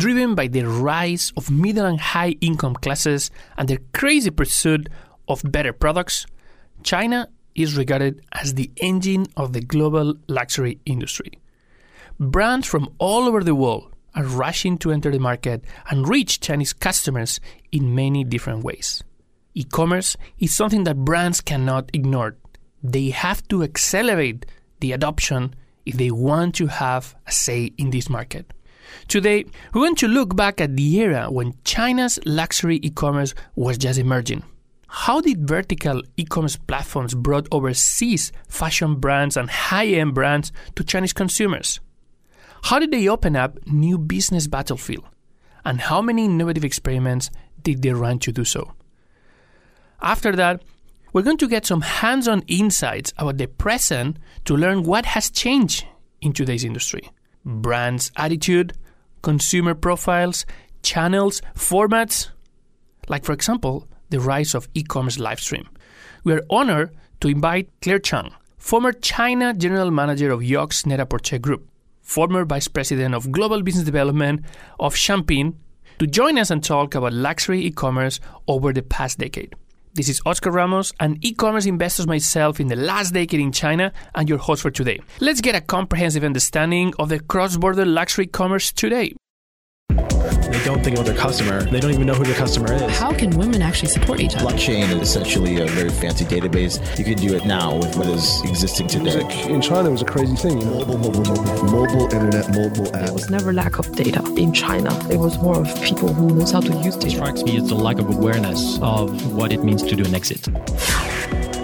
Driven by the rise of middle and high income classes and their crazy pursuit of better products, China is regarded as the engine of the global luxury industry. Brands from all over the world are rushing to enter the market and reach Chinese customers in many different ways. E commerce is something that brands cannot ignore. They have to accelerate the adoption if they want to have a say in this market. Today, we're going to look back at the era when China's luxury e commerce was just emerging. How did vertical e commerce platforms brought overseas fashion brands and high end brands to Chinese consumers? How did they open up new business battlefield? And how many innovative experiments did they run to do so? After that, we're going to get some hands on insights about the present to learn what has changed in today's industry brands' attitude, consumer profiles, channels, formats. Like, for example, the rise of e commerce live stream. We are honored to invite Claire Chang, former China General Manager of Yoox Net-a-Porter Group, former Vice President of Global Business Development of Shangpin, to join us and talk about luxury e commerce over the past decade. This is Oscar Ramos, an e commerce investor myself in the last decade in China, and your host for today. Let's get a comprehensive understanding of the cross border luxury commerce today. They don't think about their customer. They don't even know who their customer is. How can women actually support each other? Blockchain is essentially a very fancy database. You can do it now with what is existing today. Music in China it was a crazy thing. You know? Mobile, mobile, mobile, mobile internet, mobile app. There was never lack of data in China. It was more of people who knows how to use data. It strikes me as the lack of awareness of what it means to do an exit.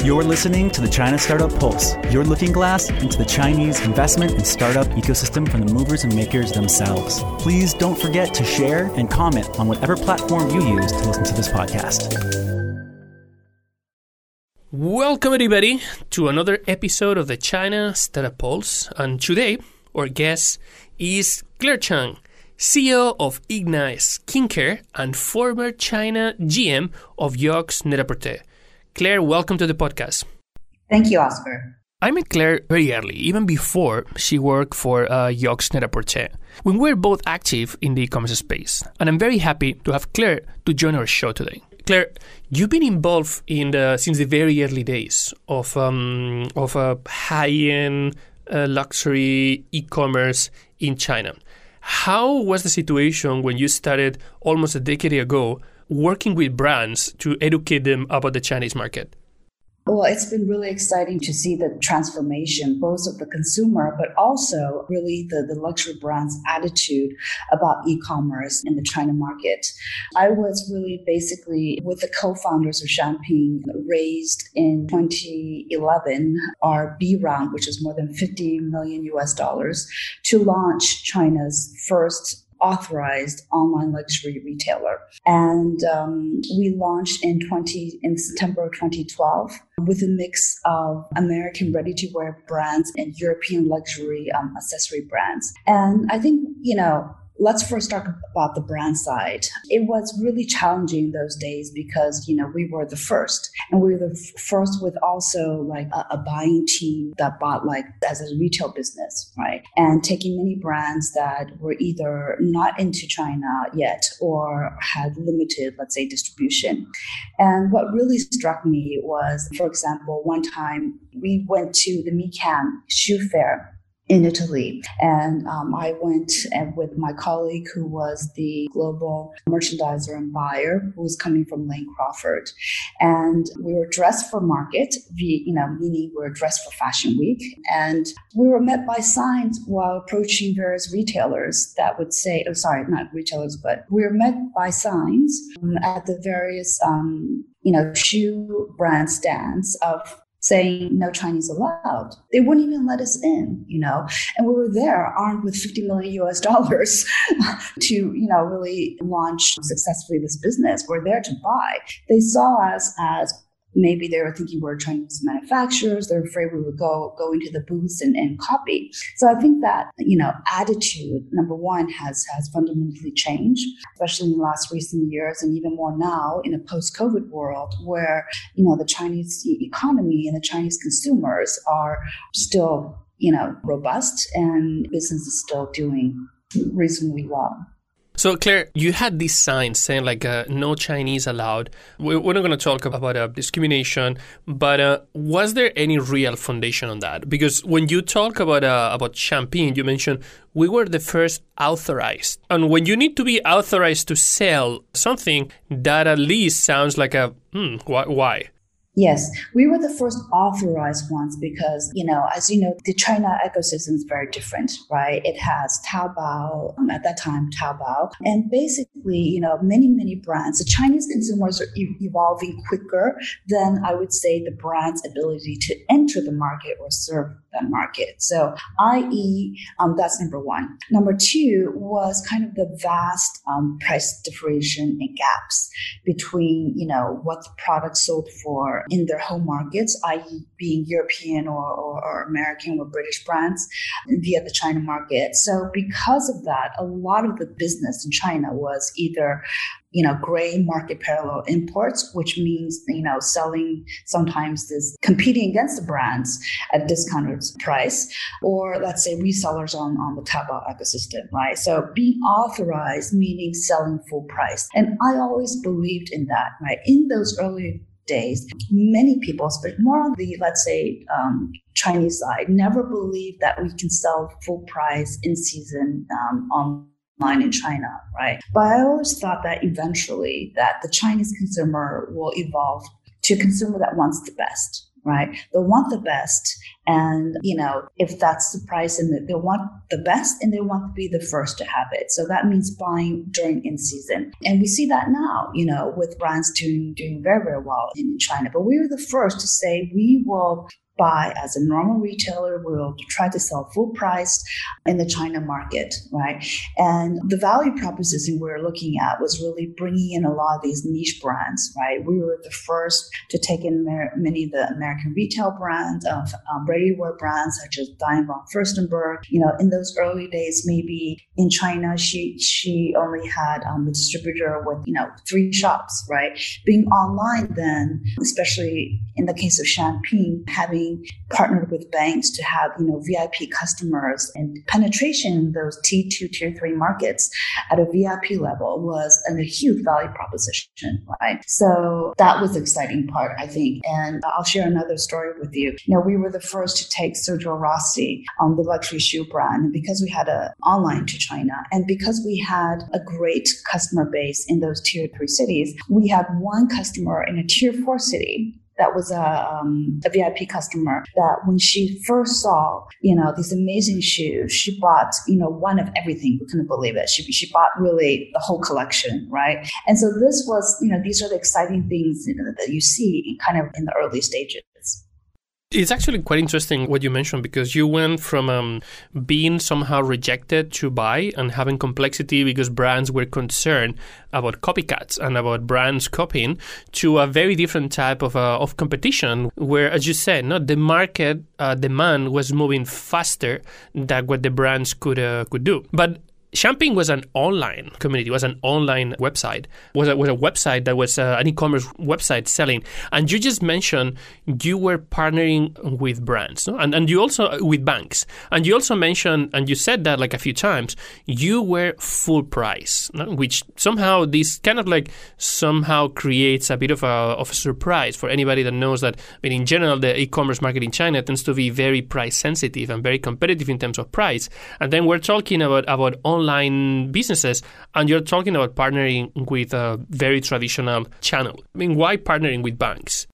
You're listening to the China Startup Pulse, your looking glass into the Chinese investment and startup ecosystem from the movers and makers themselves. Please don't forget to share and comment on whatever platform you use to listen to this podcast. Welcome, everybody, to another episode of the China Startup Pulse. And today, our guest is Claire Chang, CEO of Igna Skincare and former China GM of Yoox Net-a-Porter. Claire, welcome to the podcast. Thank you, Oscar. I met Claire very early, even before she worked for uh, Yoox Net-a-Porter, when we were both active in the e-commerce space. And I'm very happy to have Claire to join our show today. Claire, you've been involved in the, since the very early days of um, of a high-end uh, luxury e-commerce in China. How was the situation when you started almost a decade ago working with brands to educate them about the Chinese market? Well, it's been really exciting to see the transformation, both of the consumer, but also really the, the luxury brand's attitude about e commerce in the China market. I was really basically with the co founders of Shangpin, raised in 2011 our B round, which is more than 50 million US dollars, to launch China's first authorized online luxury retailer. And um, we launched in 20 in September of 2012 with a mix of American ready-to-wear brands and European luxury um, accessory brands. And I think you know let's first talk about the brand side. It was really challenging those days because, you know, we were the first and we were the first with also like a, a, buying team that bought like as a retail business, right? And taking many brands that were either not into China yet or had limited, let's say, distribution. And what really struck me was, for example, one time we went to the MiCam shoe fair in Italy. And um, I went with my colleague who was the global merchandiser and buyer who was coming from Lane Crawford. And we were dressed for market, you know, meaning we were dressed for Fashion Week. And we were met by signs while approaching various retailers that would say, oh, sorry, not retailers, but we were met by signs um, at the various um, you know, shoe brand stands of saying no Chinese allowed. They wouldn't even let us in, you know. And we were there armed with 50 million US dollars to, you know, really launch successfully this business. We're there to buy. They saw us as maybe they were thinking we're Chinese manufacturers. They're afraid we would go go into the booths and, and copy. So I think that you know attitude number one has has fundamentally changed, especially in the last recent years, and even more now in a post COVID world where you know the Chinese economy and the Chinese consumers are still you know robust and business is still doing reasonably well. So, Claire, you had this sign saying like uh, no Chinese allowed. We're not going to talk about uh, discrimination, but uh, was there any real foundation on that? Because when you talk about uh, about Shangpin, you mentioned we were the first authorized, and when you need to be authorized to sell something, that at least sounds like a hmm, why? Yes, we were the first authorized ones because, you know, as you know, the China ecosystem is very different, right? It has Taobao, at that time, Taobao, and basically, you know, many, many brands. The Chinese consumers are e- evolving quicker than I would say the brand's ability to enter the market or serve that market. So, i.e., um, that's number one. Number two was kind of the vast um, price differentiation and gaps between, you know, what the product sold for in their home markets, i.e., being European or, or, or American or British brands via the China market. So, because of that, a lot of the business in China was either you know, gray market parallel imports, which means, you know, selling sometimes this competing against the brands at discounted price, or let's say resellers on, on the Taobao ecosystem, right? So being authorized meaning selling full price. And I always believed in that, right? In those early days, many people, but more on the, let's say, um, Chinese side, never believed that we can sell full price in season um, on line in China, right? But I always thought that eventually that the Chinese consumer will evolve to a consumer that wants the best, right? They want the best. And, you know, if that's the price and they want the best and they want to be the first to have it. So that means buying during in season. And we see that now, you know, with brands doing, doing very, very well in China. But we were the first to say we will buy as a normal retailer will try to sell full price in the China market, right? And the value proposition we are looking at was really bringing in a lot of these niche brands, right? We were the first to take in many of the American retail brands, of um, ready-wear brands such as Diane von Furstenberg. You know, in those early days, maybe in China, she she only had um, a distributor with you know three shops, right? Being online, then especially in the case of Shangpin, having partnered with banks to have, you know, VIP customers and penetration in those T2, Tier 3 markets at a VIP level was a huge value proposition, right? So that was the exciting part, I think. And I'll share another story with you. You know, we were the first to take Sergio Rossi on the luxury shoe brand because we had an online to China and because we had a great customer base in those tier three cities, we had one customer in a tier four city that was a, um, a VIP customer that when she first saw, you know, these amazing shoes, she bought, you know, one of everything. We couldn't believe it. She, she bought really the whole collection, right? And so this was, you know, these are the exciting things you know, that you see kind of in the early stages. It's actually quite interesting what you mentioned because you went from um, being somehow rejected to buy and having complexity because brands were concerned about copycats and about brands copying to a very different type of, uh, of competition where, as you said, no, the market uh, demand was moving faster than what the brands could uh, could do. But Shangpin was an online community, was an online website, was a, was a website that was uh, an e-commerce website selling. And you just mentioned you were partnering with brands, no? and and you also uh, with banks, and you also mentioned and you said that like a few times you were full price, no? which somehow this kind of like somehow creates a bit of a of a surprise for anybody that knows that. I mean, in general, the e-commerce market in China tends to be very price sensitive and very competitive in terms of price. And then we're talking about about online online businesses and you're talking about partnering with a very traditional channel. I mean, why partnering with banks?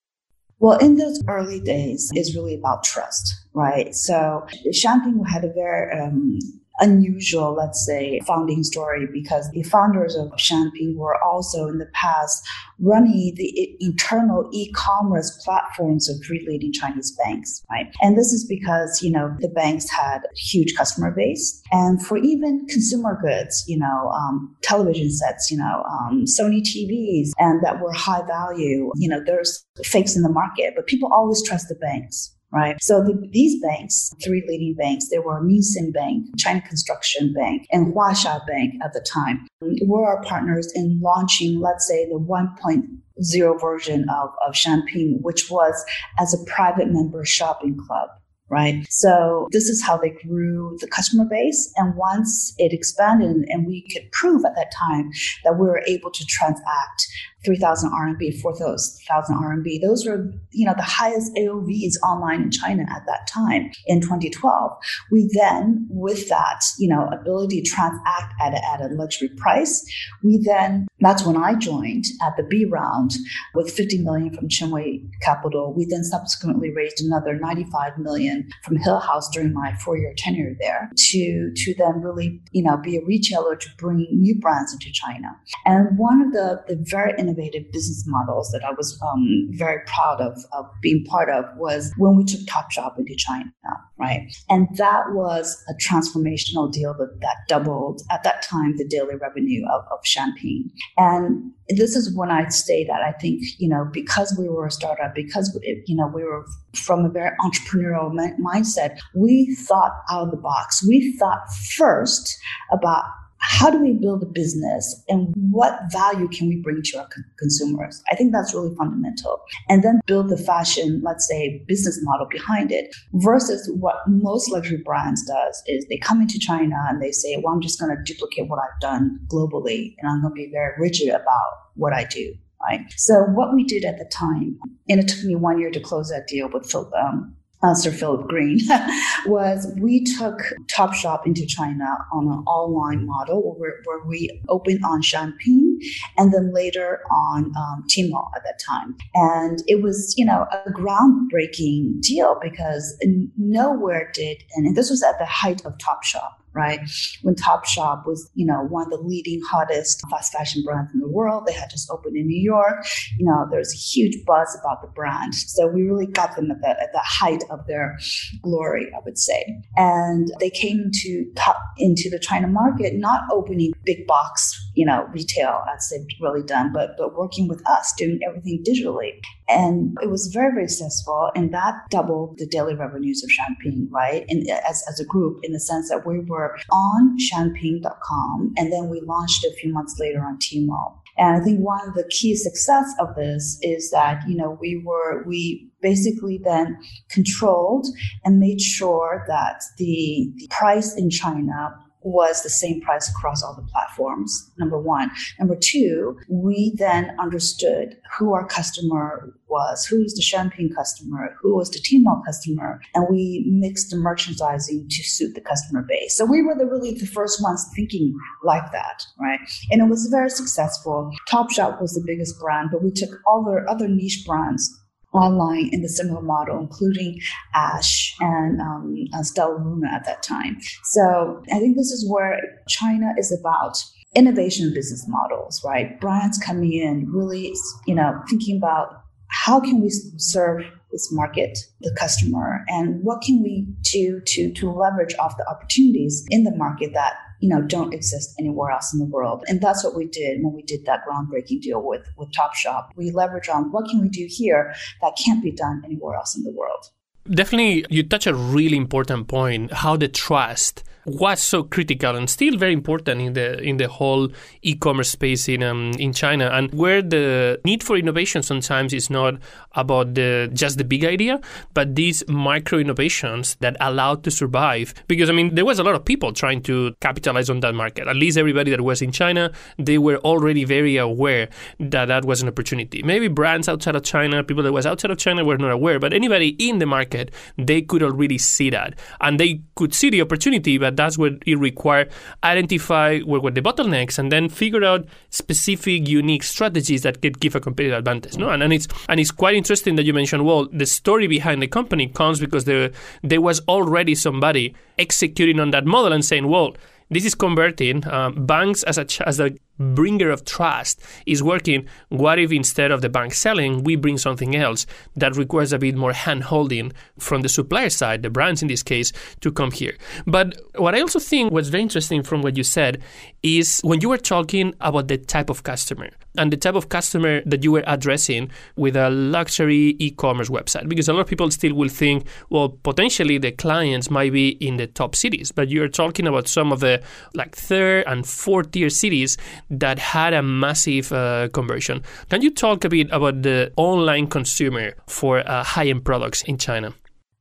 Well, in those early days, it's really about trust, right? So Shangpin had a very um, unusual, let's say, founding story because the founders of Shangpin were also in the past running the internal e-commerce platforms of three leading Chinese banks, right? And this is because, you know, the banks had a huge customer base. And for even consumer goods, you know, um, television sets, you know, um, Sony TVs, and that were high value, you know, there's fakes in the market, but people always trust the banks right? So the, these banks, three leading banks, there were Minsheng Bank, China Construction Bank, and Huaxia Bank at the time, um, were our partners in launching, let's say, the 1.0 version of, of Shangpin, which was as a private member shopping club right? So this is how they grew the customer base. And once it expanded and we could prove at that time that we were able to transact 3,000 RMB, 4,000 RMB. Those were, you know, the highest AOVs online in China at that time in 2012. We then, with that, you know, ability to transact at a, at a luxury price, we then, that's when I joined at the B round with 50 million from Chengwei Capital. We then subsequently raised another 95 million from Hillhouse during my four year tenure there to, to then really, you know, be a retailer to bring new brands into China. And one of the, the very innovative business models that I was um, very proud of, of being part of was when we took Topshop into China, right? And that was a transformational deal that, that doubled at that time the daily revenue of, of Shangpin. And this is when I say that I think, you know, because we were a startup, because, you know, we were from a very entrepreneurial mindset, we thought out of the box. We thought first about how do we build a business and what value can we bring to our consumers? I think that's really fundamental. And then build the fashion, let's say, business model behind it versus what most luxury brands does is they come into China and they say, well, I'm just going to duplicate what I've done globally and I'm going to be very rigid about what I do. Right. So what we did at the time, and it took me one year to close that deal with um, uh, Sir Philip Green, was we took Topshop into China on an online model where, where we opened on Shangpin and then later on um, Tmall at that time. And it was, you know, a groundbreaking deal because nowhere did, and this was at the height of Topshop right? When Topshop was, you know, one of the leading, hottest fast fashion brands in the world, they had just opened in New York. You know, there's a huge buzz about the brand. So we really got them at the, at the height of their glory, I would say. And they came to top into the China market, not opening big box, you know, retail as they've really done, but but working with us, doing everything digitally. And it was very, very successful. And that doubled the daily revenues of Shangpin, right? And as, as a group, in the sense that we were on shangpin.com and then we launched a few months later on Tmall. And I think one of the key success of this is that, you know, we were, we basically then controlled and made sure that the, the price in China was the same price across all the platforms, number one. Number two, we then understood who our customer was, who's the Shangpin customer, who was the Tmall customer, and we mixed the merchandising to suit the customer base. So we were the, really the first ones thinking like that, right? And it was very successful. Topshop was the biggest brand, but we took all the other niche brands online in the similar model, including Ash and um, uh, Stella Luna at that time. So I think this is where China is about innovation business models, right? Brands coming in, really, you know, thinking about how can we serve this market, the customer, and what can we do to to leverage off the opportunities in the market that you know, don't exist anywhere else in the world. And that's what we did when we did that groundbreaking deal with, with Topshop. We leverage on what can we do here that can't be done anywhere else in the world. Definitely, you touch a really important point how the trust was so critical and still very important in the in the whole e-commerce space in um, in China, and where the need for innovation sometimes is not about the just the big idea, but these micro innovations that allowed to survive. Because I mean, there was a lot of people trying to capitalize on that market. At least everybody that was in China, they were already very aware that that was an opportunity. Maybe brands outside of China, people that was outside of China were not aware, but anybody in the market, they could already see that, and they could see the opportunity, but that's what it required. Identify where were the bottlenecks and then figure out specific, unique strategies that could give a competitive advantage. No, and, and it's and it's quite interesting that you mentioned. Well, the story behind the company comes because there there was already somebody executing on that model and saying, well, this is converting um, banks as a as a bringer of trust is working. What if instead of the bank selling, we bring something else that requires a bit more hand holding from the supplier side, the brands in this case, to come here? But what I also think was very interesting from what you said is when you were talking about the type of customer and the type of customer that you were addressing with a luxury e-commerce website because a lot of people still will think well potentially the clients might be in the top cities but you're talking about some of the like third and fourth tier cities that had a massive uh, conversion. Can you talk a bit about the online consumer for uh, high end products in China?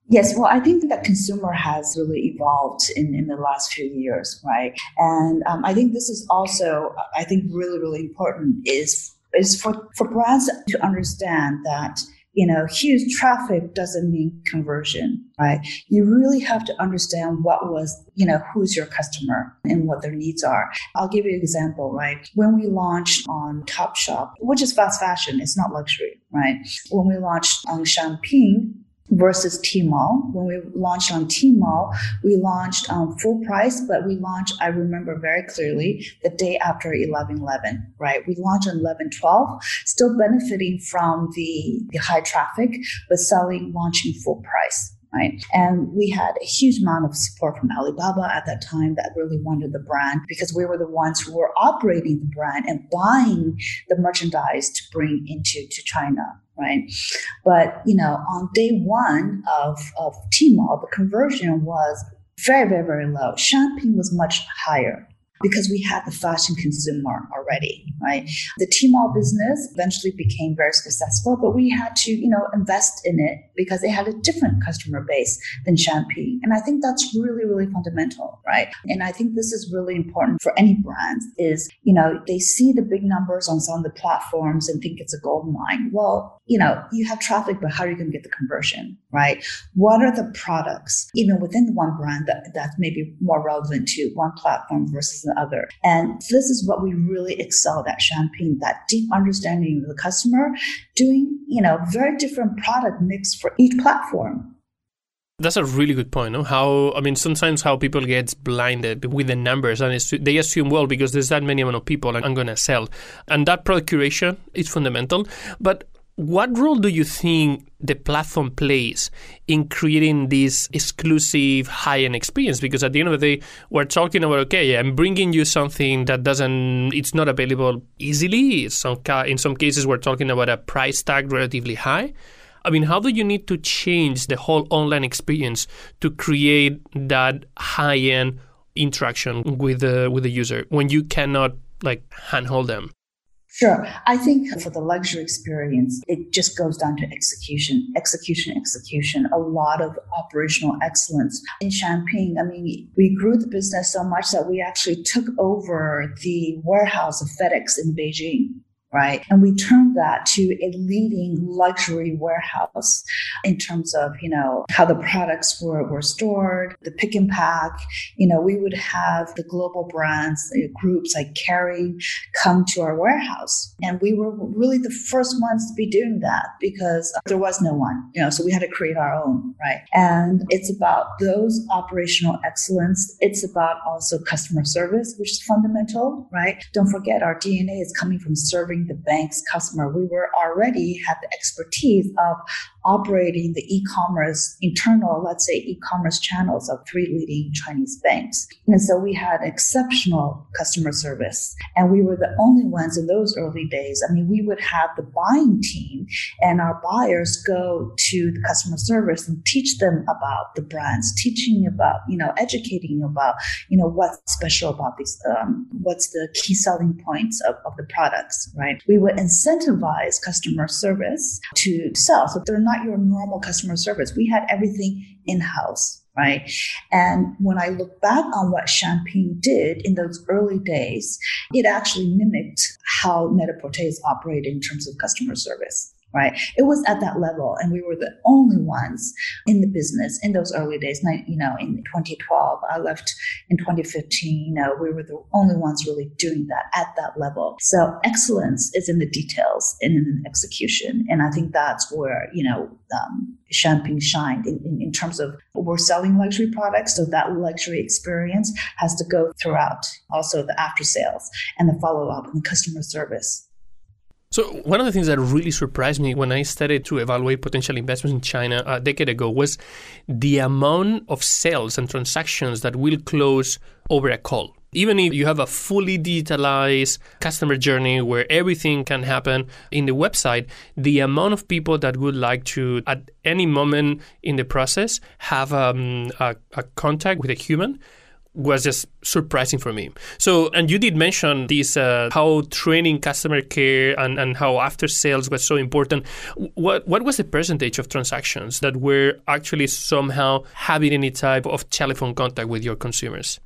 Yes, well, I think that consumer has really evolved in, in the last few years, right? And um, I think this is also, I think, really, really important is is for, for brands to understand that you know, huge traffic doesn't mean conversion, right? You really have to understand what was, you know, who's your customer and what their needs are. I'll give you an example, right? When we launched on Topshop, which is fast fashion, it's not luxury, right? When we launched on Shangpin, versus Tmall. When we launched on Tmall, we launched um, full price, but we launched, I remember very clearly, the day after 11-11, right? We launched on 11-12, still benefiting from the, the high traffic, but selling, launching full price. Right. And we had a huge amount of support from Alibaba at that time that really wanted the brand because we were the ones who were operating the brand and buying the merchandise to bring into to China right? But you know, on day one of of Tmall, the conversion was very, very, very low. Shangpin was much higher because we had the fashion consumer already, right? The Tmall business eventually became very successful, but we had to, you know, invest in it because it had a different customer base than Shangpin. And I think that's really, really fundamental, right? And I think this is really important for any brands is, you know, they see the big numbers on some of the platforms and think it's a gold mine. Well, you know, you have traffic, but how are you going to get the conversion, right? What are the products, even within one brand that, that may be more relevant to one platform versus the other? And this is what we really excelled at Shangpin, that deep understanding of the customer, doing, you know, very different product mix for each platform. That's a really good point. No? How I mean, sometimes how people get blinded with the numbers, and they assume, well, because there's that many amount of people, I'm going to sell, and that product curation is fundamental. But what role do you think the platform plays in creating this exclusive high-end experience? Because at the end of the day, we're talking about okay, I'm bringing you something that doesn't, it's not available easily. Some in some cases, we're talking about a price tag relatively high. I mean, how do you need to change the whole online experience to create that high-end interaction with the with the user when you cannot like handhold them? Sure. I think for the luxury experience, it just goes down to execution, execution, execution, a lot of operational excellence. In Shangpin, I mean, we grew the business so much that we actually took over the warehouse of FedEx in Beijing right? And we turned that to a leading luxury warehouse in terms of, you know, how the products were, were stored, the pick and pack. You know, we would have the global brands, the groups like Kering come to our warehouse. And we were really the first ones to be doing that because there was no one, you know, so we had to create our own, right? And it's about those operational excellence. It's about also customer service, which is fundamental, right? Don't forget our DNA is coming from serving the bank's customer. We were already had the expertise of operating the e-commerce internal, let's say e-commerce channels of three leading Chinese banks. And so we had exceptional customer service. And we were the only ones in those early days. I mean, we would have the buying team and our buyers go to the customer service and teach them about the brands, teaching about, you know, educating about, you know, what's special about these, um, what's the key selling points of, of the products, right? We would incentivize customer service to sell. So they're not your normal customer service. We had everything in house, right? And when I look back on what Shangpin did in those early days, it actually mimicked how Net-a-Porter is operated in terms of customer service right? It was at that level, and we were the only ones in the business in those early days. You know, in 2012, I left in 2015. You know, we were the only ones really doing that at that level. So excellence is in the details and in execution, and I think that's where you know um, Shangpin shined in, in, in terms of we're selling luxury products, so that luxury experience has to go throughout. Also, the after sales and the follow up and the customer service. So one of the things that really surprised me when I started to evaluate potential investments in China a decade ago was the amount of sales and transactions that will close over a call. Even if you have a fully digitalized customer journey where everything can happen in the website, the amount of people that would like to, at any moment in the process, have um, a, a contact with a human was just surprising for me. So, and you did mention this uh, how training customer care and, and how after sales was so important. What what was the percentage of transactions that were actually somehow having any type of telephone contact with your consumers?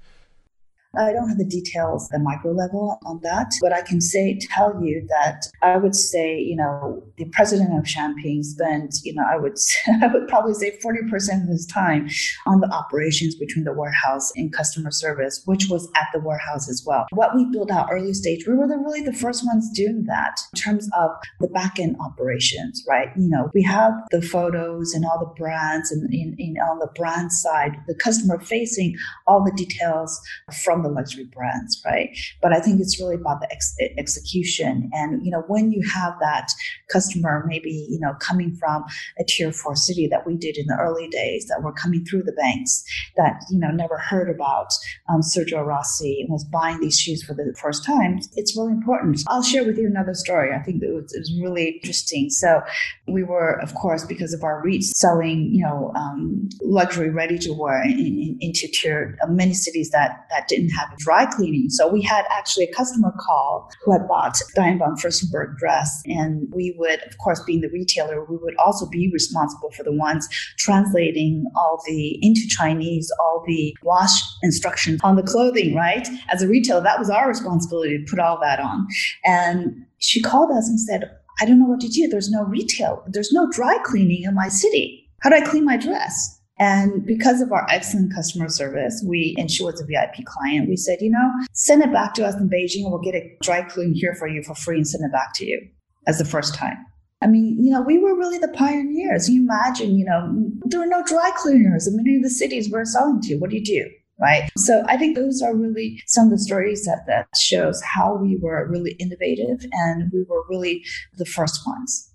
I don't have the details at micro level on that, but I can say, tell you that I would say, you know, the president of Shangpin spent, you know, I would, I would probably say 40% of his time on the operations between the warehouse and customer service, which was at the warehouse as well. What we built out early stage, we were the, really the first ones doing that in terms of the back end operations, right? You know, we have the photos and all the brands and in, in on the brand side, the customer facing all the details from the luxury brands, right? But I think it's really about the ex- execution. And, you know, when you have that customer maybe, you know, coming from a tier four city that we did in the early days that were coming through the banks that, you know, never heard about um, Sergio Rossi and was buying these shoes for the first time, it's really important. I'll share with you another story. I think it was, it was really interesting. So we were, of course, because of our reach, selling, you know, um, luxury ready to wear in, in, into tier uh, many cities that, that didn't have dry cleaning. So we had actually a customer call who had bought Diane von Furstenberg dress. And we would, of course, being the retailer, we would also be responsible for the ones translating all the into Chinese, all the wash instructions on the clothing, right? As a retailer, that was our responsibility to put all that on. And she called us and said, I don't know what to do. There's no retail, there's no dry cleaning in my city. How do I clean my dress? And because of our excellent customer service, we, and she was a VIP client, we said, you know, send it back to us in Beijing and we'll get a dry clean here for you for free and send it back to you as the first time. I mean, you know, we were really the pioneers. You imagine, you know, there were no dry cleaners in many of the cities we're selling to. What do you do? Right. So I think those are really some of the stories that, that shows how we were really innovative and we were really the first ones.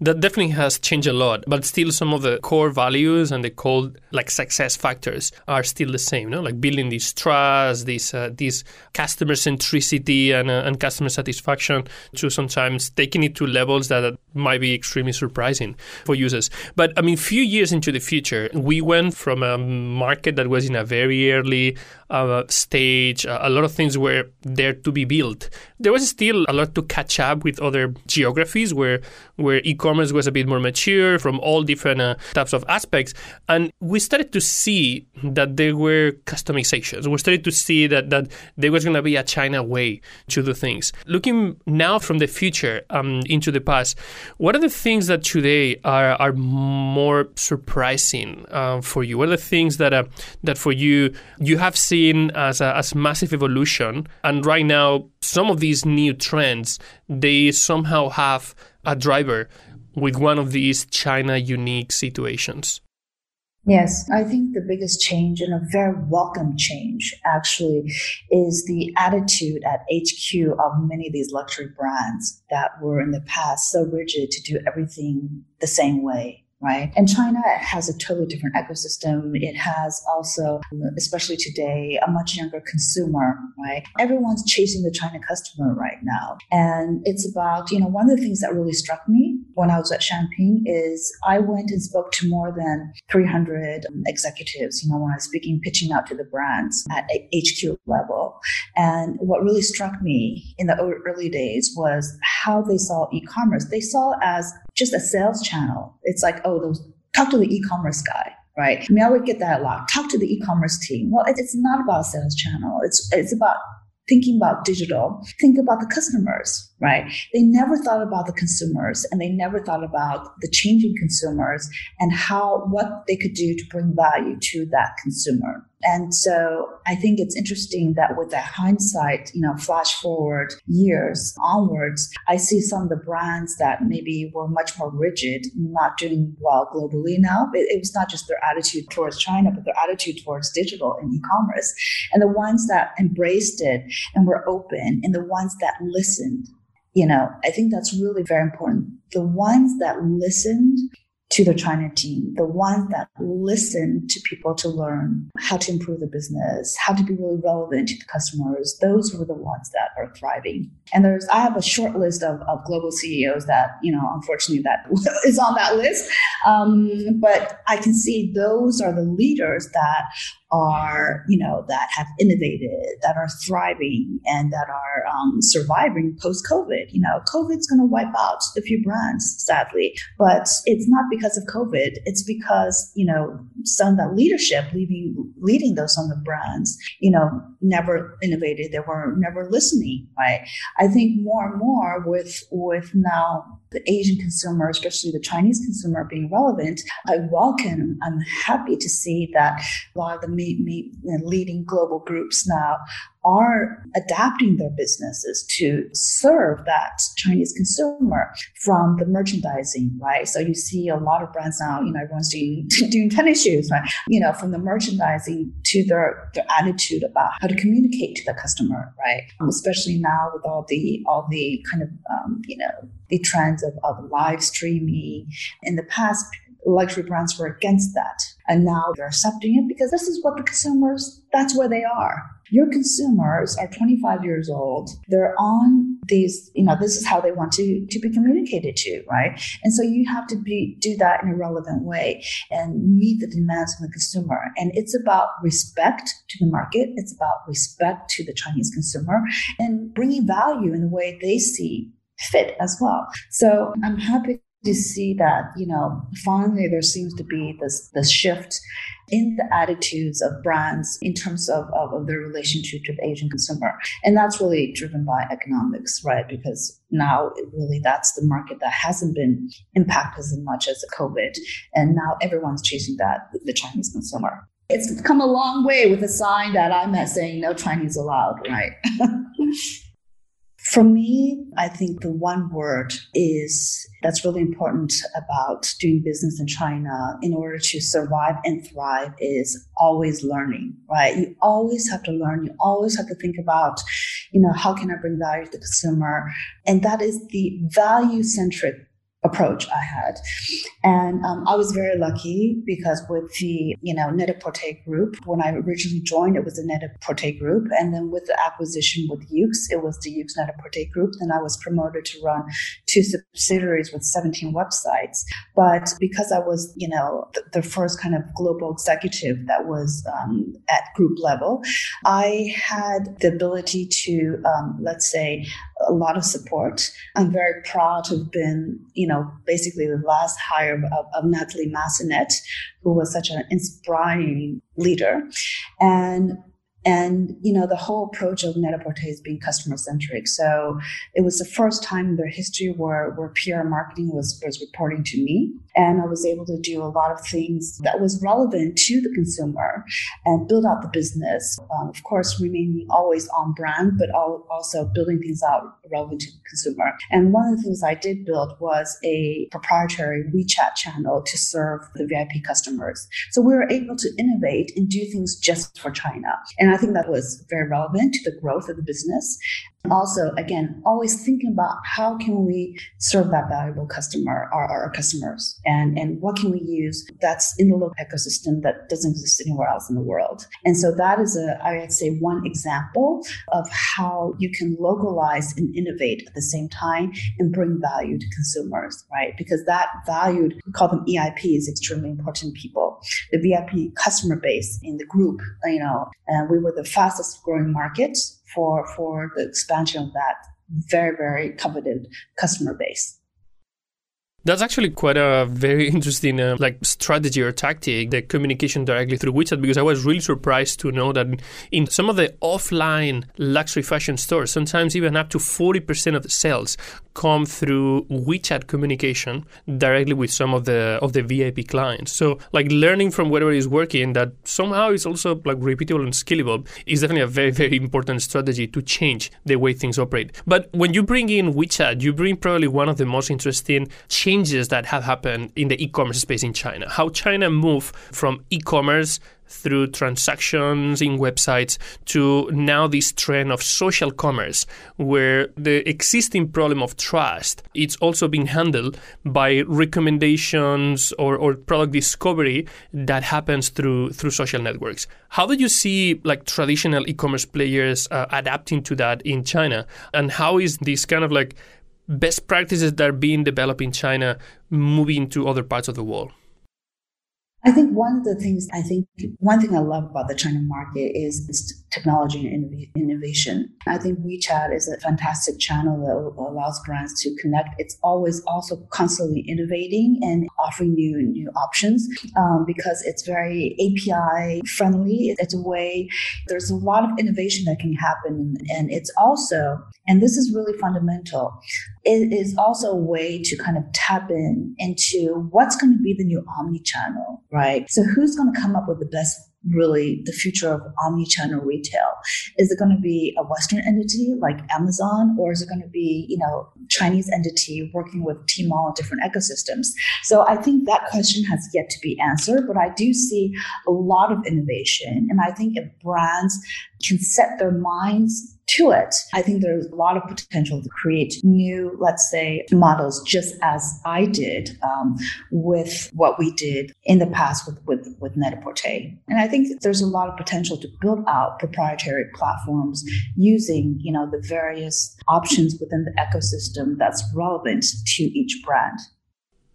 That definitely has changed a lot, but still some of the core values and the core like success factors are still the same. No, like building this trust, this uh, this customer centricity and uh, and customer satisfaction. To sometimes taking it to levels that might be extremely surprising for users. But I mean, few years into the future, we went from a market that was in a very early uh, stage. Uh, a lot of things were there to be built. There was still a lot to catch up with other geographies where where e-commerce was a bit more mature from all different uh, types of aspects, and we started to see that there were customizations. We started to see that that there was going to be a China way to do things. Looking now from the future um, into the past, what are the things that today are are more surprising uh, for you? What are the things that uh, that for you you have seen as a as massive evolution, and right now some of these new trends they somehow have a driver with one of these China unique situations? Yes, I think the biggest change and a very welcome change actually is the attitude at HQ of many of these luxury brands that were in the past so rigid to do everything the same way right? And China has a totally different ecosystem. It has also, especially today, a much younger consumer, right? Everyone's chasing the China customer right now. And it's about, you know, one of the things that really struck me when I was at Shangpin is I went and spoke to more than 300 executives, you know, when I was speaking, pitching out to the brands at HQ level. And what really struck me in the early days was how they saw e-commerce. They saw as just a sales channel. It's like, oh, those talk to the e-commerce guy, right? I mean, I would get that a lot. Talk to the e-commerce team. Well, it's not about sales channel. It's it's about thinking about digital. Think about the customers, right? They never thought about the consumers and they never thought about the changing consumers and how what they could do to bring value to that consumer. And so I think it's interesting that with that hindsight, you know, flash forward years onwards, I see some of the brands that maybe were much more rigid, not doing well globally now. It, it was not just their attitude towards China, but their attitude towards digital and e-commerce. And the ones that embraced it and were open and the ones that listened you know, I think that's really very important. The ones that listened to the China team, the ones that listened to people to learn how to improve the business, how to be really relevant to the customers, those were the ones that are thriving. And there's, I have a short list of, of global CEOs that, you know, unfortunately that is on that list. Um, but I can see those are the leaders that are, you know, that have innovated, that are thriving, and that are um, surviving post COVID. You know, COVID's going to wipe out a few brands, sadly, but it's not because of COVID. It's because, you know, some of that leadership leading, leading those on the brands, you know, never innovated. They were never listening, right? I think more and more with, with now the Asian consumer, especially the Chinese consumer being relevant, I welcome, I'm happy to see that a lot of the leading global groups now are adapting their businesses to serve that Chinese consumer from the merchandising, right? So you see a lot of brands now, you know, everyone's doing, doing tennis shoes, right? You know, from the merchandising to their, their attitude about how to communicate to the customer, right? Um, especially now with all the, all the kind of, um, you know, the trends of, of live streaming. In the past, luxury brands were against that. And now they're accepting it because this is what the consumers, that's where they are. Your consumers are 25 years old. They're on these, you know, this is how they want to, to be communicated to, right? And so you have to be, do that in a relevant way and meet the demands of the consumer. And it's about respect to the market. It's about respect to the Chinese consumer and bringing value in the way they see fit as well. So I'm happy to see that, you know, finally there seems to be this, this shift in the attitudes of brands in terms of, of, of, their relationship to the Asian consumer. And that's really driven by economics, right? Because now really that's the market that hasn't been impacted as much as COVID. And now everyone's chasing that, the Chinese consumer. It's come a long way with a sign that I'm saying no Chinese allowed, right? For me, I think the one word is that's really important about doing business in China in order to survive and thrive is always learning, right? You always have to learn. You always have to think about, you know, how can I bring value to the consumer? And that is the value centric approach I had. And um, I was very lucky because with the, you know, Net-a-Porter group, when I originally joined, it was the Net-a-Porter group. And then with the acquisition with Yoox, it was the Yoox Net-a-Porter group. Then I was promoted to run two subsidiaries with 17 websites. But because I was, you know, the, the first kind of global executive that was um, at group level, I had the ability to, um, let's say, a lot of support. I'm very proud to have been, you know, basically the last hire of, of Natalie Massenet, who was such an inspiring leader. And and, you know, the whole approach of Net-a-Porter is being customer centric. So it was the first time in their history where, where PR marketing was, was reporting to me. And I was able to do a lot of things that was relevant to the consumer and build out the business. Um, of course, remaining always on brand, but also building things out relevant to the consumer. And one of the things I did build was a proprietary WeChat channel to serve the VIP customers. So we were able to innovate and do things just for China. And I think that was very relevant to the growth of the business. Also, again, always thinking about how can we serve that valuable customer, our, our customers, and, and what can we use that's in the local ecosystem that doesn't exist anywhere else in the world. And so that is a, I would say, one example of how you can localize and innovate at the same time and bring value to consumers, right? Because that valued, we call them EIPs, extremely important people. The VIP customer base in the group, you know, and we were the fastest growing market for for the expansion of that very very coveted customer base. That's actually quite a very interesting uh, like strategy or tactic, the communication directly through WeChat, because I was really surprised to know that in some of the offline luxury fashion stores, sometimes even up to 40% of the sales come through WeChat communication directly with some of the of the VIP clients. So like learning from whatever is working that somehow is also like repeatable and scalable is definitely a very, very important strategy to change the way things operate. But when you bring in WeChat, you bring probably one of the most interesting changes that have happened in the e-commerce space in China. How China moved from e-commerce through transactions in websites to now this trend of social commerce where the existing problem of trust it's also being handled by recommendations or, or product discovery that happens through through social networks how do you see like traditional e-commerce players uh, adapting to that in china and how is this kind of like best practices that are being developed in china moving to other parts of the world? I think one of the things I think one thing I love about the China market is its technology and innovation. I think WeChat is a fantastic channel that allows brands to connect. It's always also constantly innovating and offering new new options um, because it's very API friendly. It's a way. There's a lot of innovation that can happen, and it's also and this is really fundamental. It is also a way to kind of tap in into what's going to be the new omni channel, right? So who's going to come up with the best really the future of omni-channel retail? Is it going to be a Western entity like Amazon, or is it going to be, you know, Chinese entity working with Tmall different ecosystems? So I think that question has yet to be answered, but I do see a lot of innovation. And I think if brands can set their minds to it, I think there's a lot of potential to create new, let's say, models, just as I did um, with what we did in the past with, with, with Net-a-Porter. And I think there's a lot of potential to build out proprietary platforms using, you know, the various options within the ecosystem that's relevant to each brand.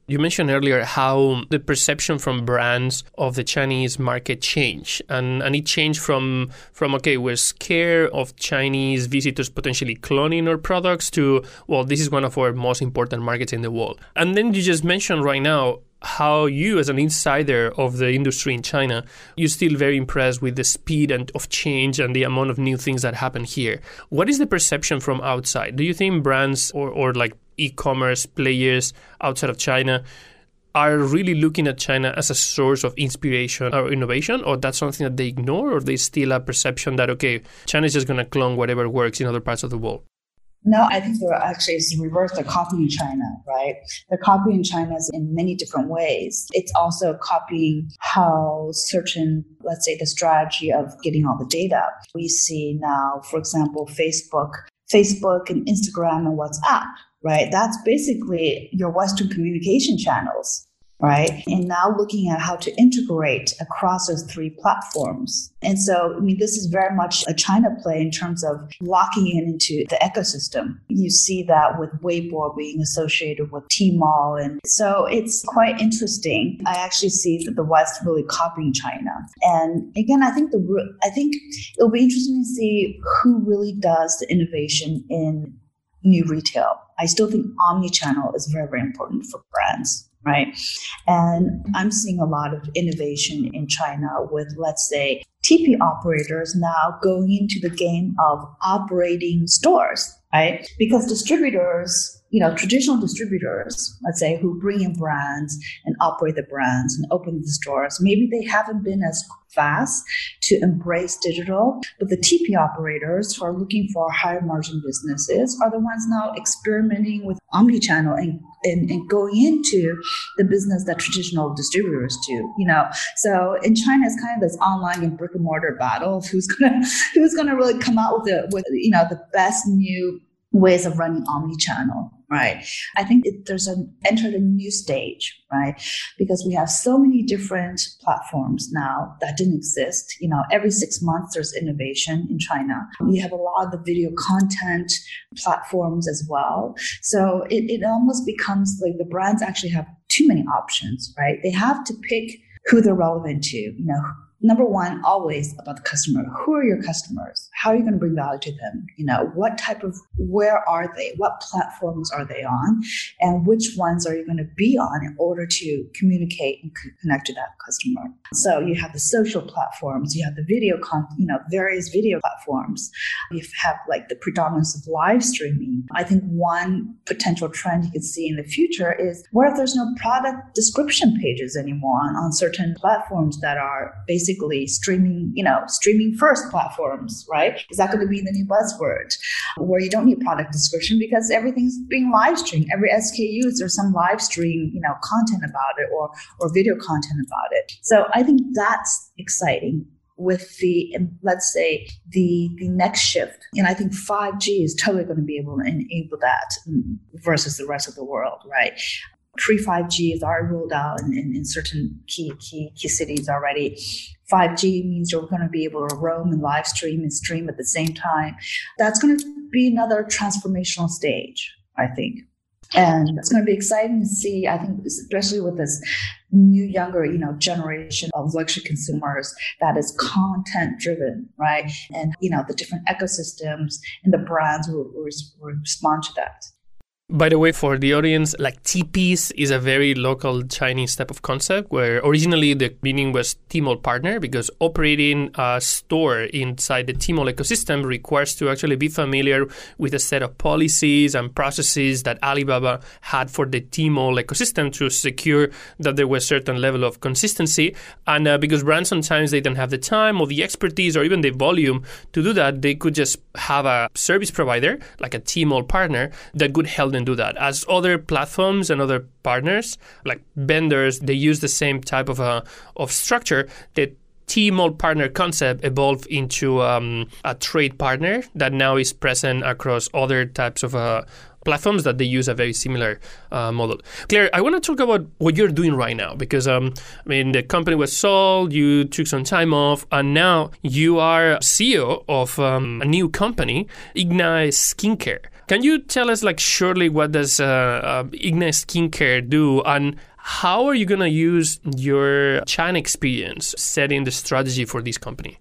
You mentioned earlier how the perception from brands of the Chinese market changed, and, and it changed from from okay, we're scared of Chinese visitors potentially cloning our products to well, this is one of our most important markets in the world. And then you just mentioned right now how you as an insider of the industry in China, you're still very impressed with the speed and of change and the amount of new things that happen here. What is the perception from outside? Do you think brands or, or like e-commerce players outside of China are really looking at China as a source of inspiration or innovation, or that's something that they ignore, or they still have perception that okay, China is just going to clone whatever works in other parts of the world? No, I think they're actually it's reverse. They're copying China, right? They're copying China in many different ways. It's also copying how certain, let's say, the strategy of getting all the data. We see now, for example, Facebook, Facebook and Instagram and WhatsApp right? That's basically your Western communication channels, right? And now looking at how to integrate across those three platforms. And so, I mean, this is very much a China play in terms of locking in into the ecosystem. You see that with Weibo being associated with Tmall. And so it's quite interesting. I actually see that the West really copying China. And again, I think the, I think it'll be interesting to see who really does the innovation in new retail. I still think omni-channel is very, very important for brands, right? And I'm seeing a lot of innovation in China with, let's say, TP operators now going into the game of operating stores, right? Because distributors you know, traditional distributors, let's say, who bring in brands and operate the brands and open the stores, maybe they haven't been as fast to embrace digital, but the TP operators who are looking for higher margin businesses are the ones now experimenting with omni-channel and, and, and going into the business that traditional distributors do, you know. So in China, it's kind of this online and brick and mortar battle of who's gonna who's gonna really come out with the with you know the best new ways of running omni-channel right? I think it, there's an entered a new stage right? Because we have so many different platforms now that didn't exist. You know every six months there's innovation in china. You have a lot of the video content platforms as well. So it, it almost becomes like the brands actually have too many options right? They have to pick who they're relevant to you know number one, always about the customer. Who are your customers? How are you going to bring value to them? You know, what type of, where are they? What platforms are they on? And which ones are you going to be on in order to communicate and connect to that customer? So you have the social platforms, you have the video, con- you know, various video platforms. You have like the predominance of live streaming. I think one potential trend you could see in the future is what if there's no product description pages anymore on, on certain platforms that are basically basically streaming, you know, streaming first platforms, right? Is that going to be the new buzzword where you don't need product description because everything's being live streamed. Every SKU, is there's some live stream, you know, content about it or, or video content about it. So I think that's exciting with the let's say the the next shift and i think 5g is totally going to be able to enable that versus the rest of the world right Free 5G is already rolled out in, in, in, certain key, key, key cities already. 5G means you're going to be able to roam and live stream and stream at the same time. That's going to be another transformational stage, I think. And it's going to be exciting to see, I think, especially with this new younger you know generation of luxury consumers that is content driven right and you know the different ecosystems and the brands will, will, will respond to that by the way, for the audience, like TPs is a very local Chinese type of concept where originally the meaning was Tmall partner because operating a store inside the Tmall ecosystem requires to actually be familiar with a set of policies and processes that Alibaba had for the Tmall ecosystem to secure that there was a certain level of consistency. And uh, because brands sometimes they don't have the time or the expertise or even the volume to do that, they could just have a service provider like a Tmall partner that could help them do that. As other platforms and other partners, like vendors, they use the same type of a of structure. The Tmall partner concept evolved into um, a trade partner that now is present across other types of uh, platforms that they use a very similar uh, model. Claire, I want to talk about what you're doing right now because um, I mean the company was sold, you took some time off, and now you are CEO of um, a new company, Ignite Skincare. Can you tell us, like, shortly, what does uh, uh, Skincare do, and how are you to use your China experience setting the strategy for this company?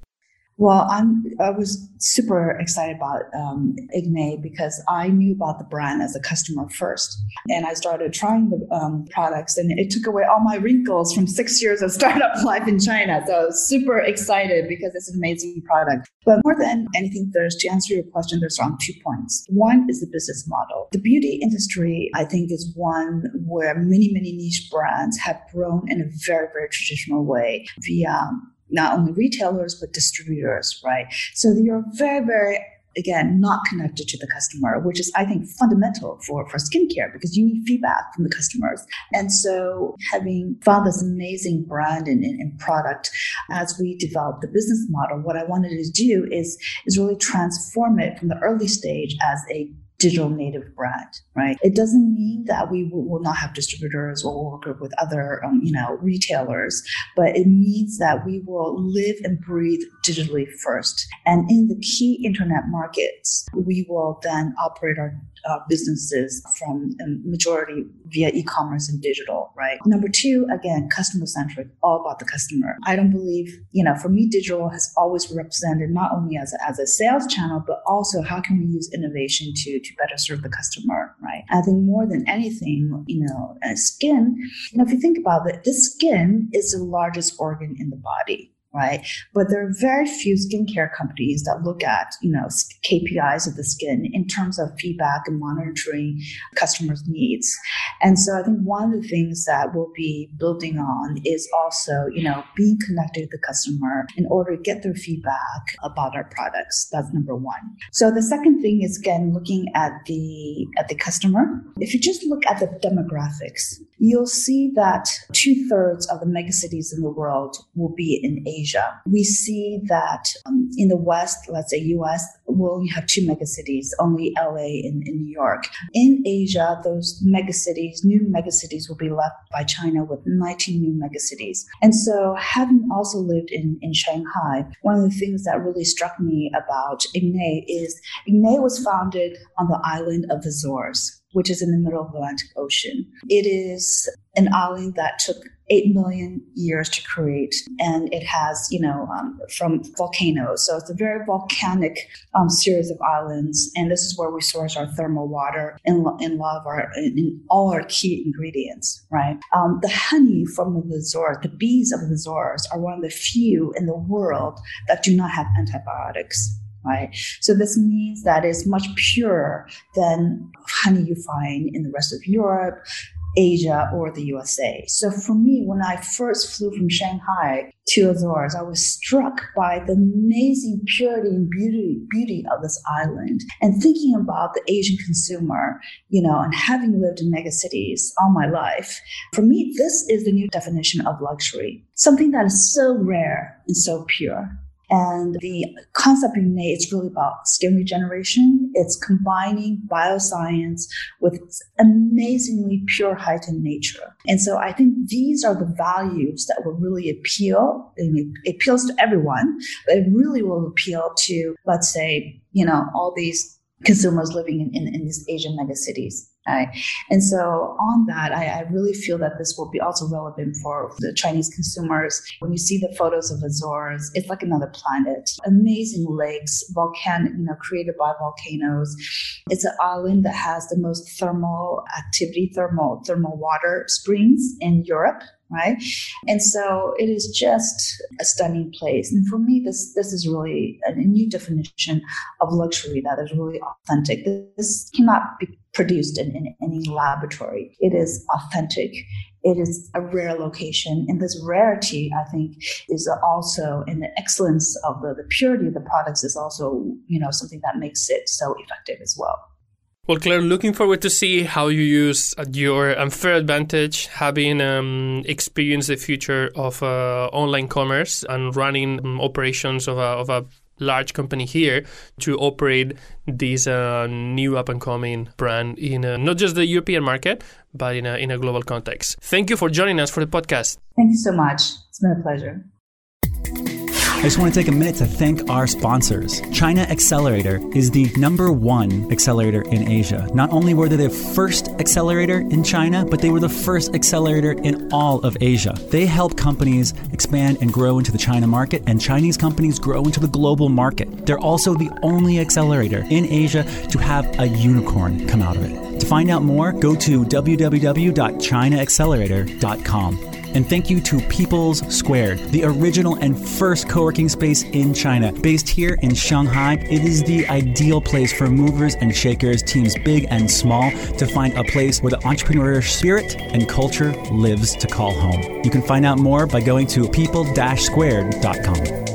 Well, I'm I was super excited about um, Ignae because I knew about the brand as a customer first, and I started trying the um, products, and it took away all my wrinkles from six years of startup life in China. So I was super excited because it's an amazing product. But more than anything, there's to answer your question, there's around two points. One is the business model. The beauty industry, I think, is one where many many niche brands have grown in a very very traditional way via not only retailers but distributors, right? So you're very, very again not connected to the customer which is i think fundamental for, for skincare because you need feedback from the customers and so having found this amazing brand and, and, product as we develop the business model what i wanted to do is is really transform it from the early stage as a digital native brand, right? It doesn't mean that we will, not have distributors or work with other, um, you know, retailers, but it means that we will live and breathe digitally first. And in the key internet markets, we will then operate our uh, businesses from majority via e-commerce and digital, right? Number two, again, customer centric, all about the customer. I don't believe, you know, for me, digital has always represented not only as a, as a sales channel, but also how can we use innovation to to better serve the customer, right? I think more than anything, you know, skin. You know, if you think about it, the skin is the largest organ in the body right? But there are very few skincare companies that look at, you know, KPIs of the skin in terms of feedback and monitoring customers' needs. And so I think one of the things that we'll be building on is also, you know, being connected to the customer in order to get their feedback about our products. That's number one. So the second thing is again looking at the at the customer. If you just look at the demographics, you'll see that two thirds of the megacities in the world will be in Asia. We see that um, in the West, let's say US, we'll only have two megacities, only LA and, and New York. In Asia, those megacities, new megacities will be left by China with 19 new megacities. And so having also lived in, in Shanghai, one of the things that really struck me about Ignae is Ignae was founded on the island of the Azores which is in the middle of the Atlantic Ocean. It is an island that took 8 million years to create, and it has, you know, um, from volcanoes. So it's a very volcanic um, series of islands, and this is where we source our thermal water and, and all our key ingredients, right? Um, the honey from the Azores, the bees of the Azores are one of the few in the world that do not have antibiotics right? So this means that it's much purer than honey you find in the rest of Europe, Asia, or the USA. So for me, when I first flew from Shanghai to Azores, I was struck by the amazing purity and beauty, beauty of this island. And thinking about the Asian consumer, you know, and having lived in megacities all my life, for me, this is the new definition of luxury. Something that is so rare and so pure. And the concept Ignae is really about skin regeneration. It's combining bioscience with amazingly pure heightened nature. And so I think these are the values that will really appeal. It appeals to everyone, but it really will appeal to, let's say, you know, all these consumers living in, in, in these Asian megacities. Right? And so on that, I, I, really feel that this will be also relevant for the Chinese consumers. When you see the photos of Azores, it's like another planet. Amazing lakes, volcanic, you know, created by volcanoes. It's an island that has the most thermal activity, thermal thermal water springs in Europe right? And so it is just a stunning place. And for me, this this is really a new definition of luxury that is really authentic. This cannot be produced in, in any laboratory. It is authentic. It is a rare location. And this rarity, I think, is also in the excellence of the, the purity of the products is also, you know, something that makes it so effective as well. Well, Claire, looking forward to see how you use your unfair advantage, having um, experienced the future of uh, online commerce and running um, operations of a, of a large company here to operate this uh, new up and coming brand in uh, not just the European market, but in a, in a global context. Thank you for joining us for the podcast. Thank you so much. It's been a pleasure. I just want to take a minute to thank our sponsors. China Accelerator is the number one accelerator in Asia. Not only were they the first accelerator in China, but they were the first accelerator in all of Asia. They help companies expand and grow into the China market, and Chinese companies grow into the global market. They're also the only accelerator in Asia to have a unicorn come out of it. To find out more, go to www.chinaaccelerator.com. And thank you to People's Squared, the original and first co working space in China. Based here in Shanghai, it is the ideal place for movers and shakers, teams big and small, to find a place where the entrepreneurial spirit and culture lives to call home. You can find out more by going to people squared.com.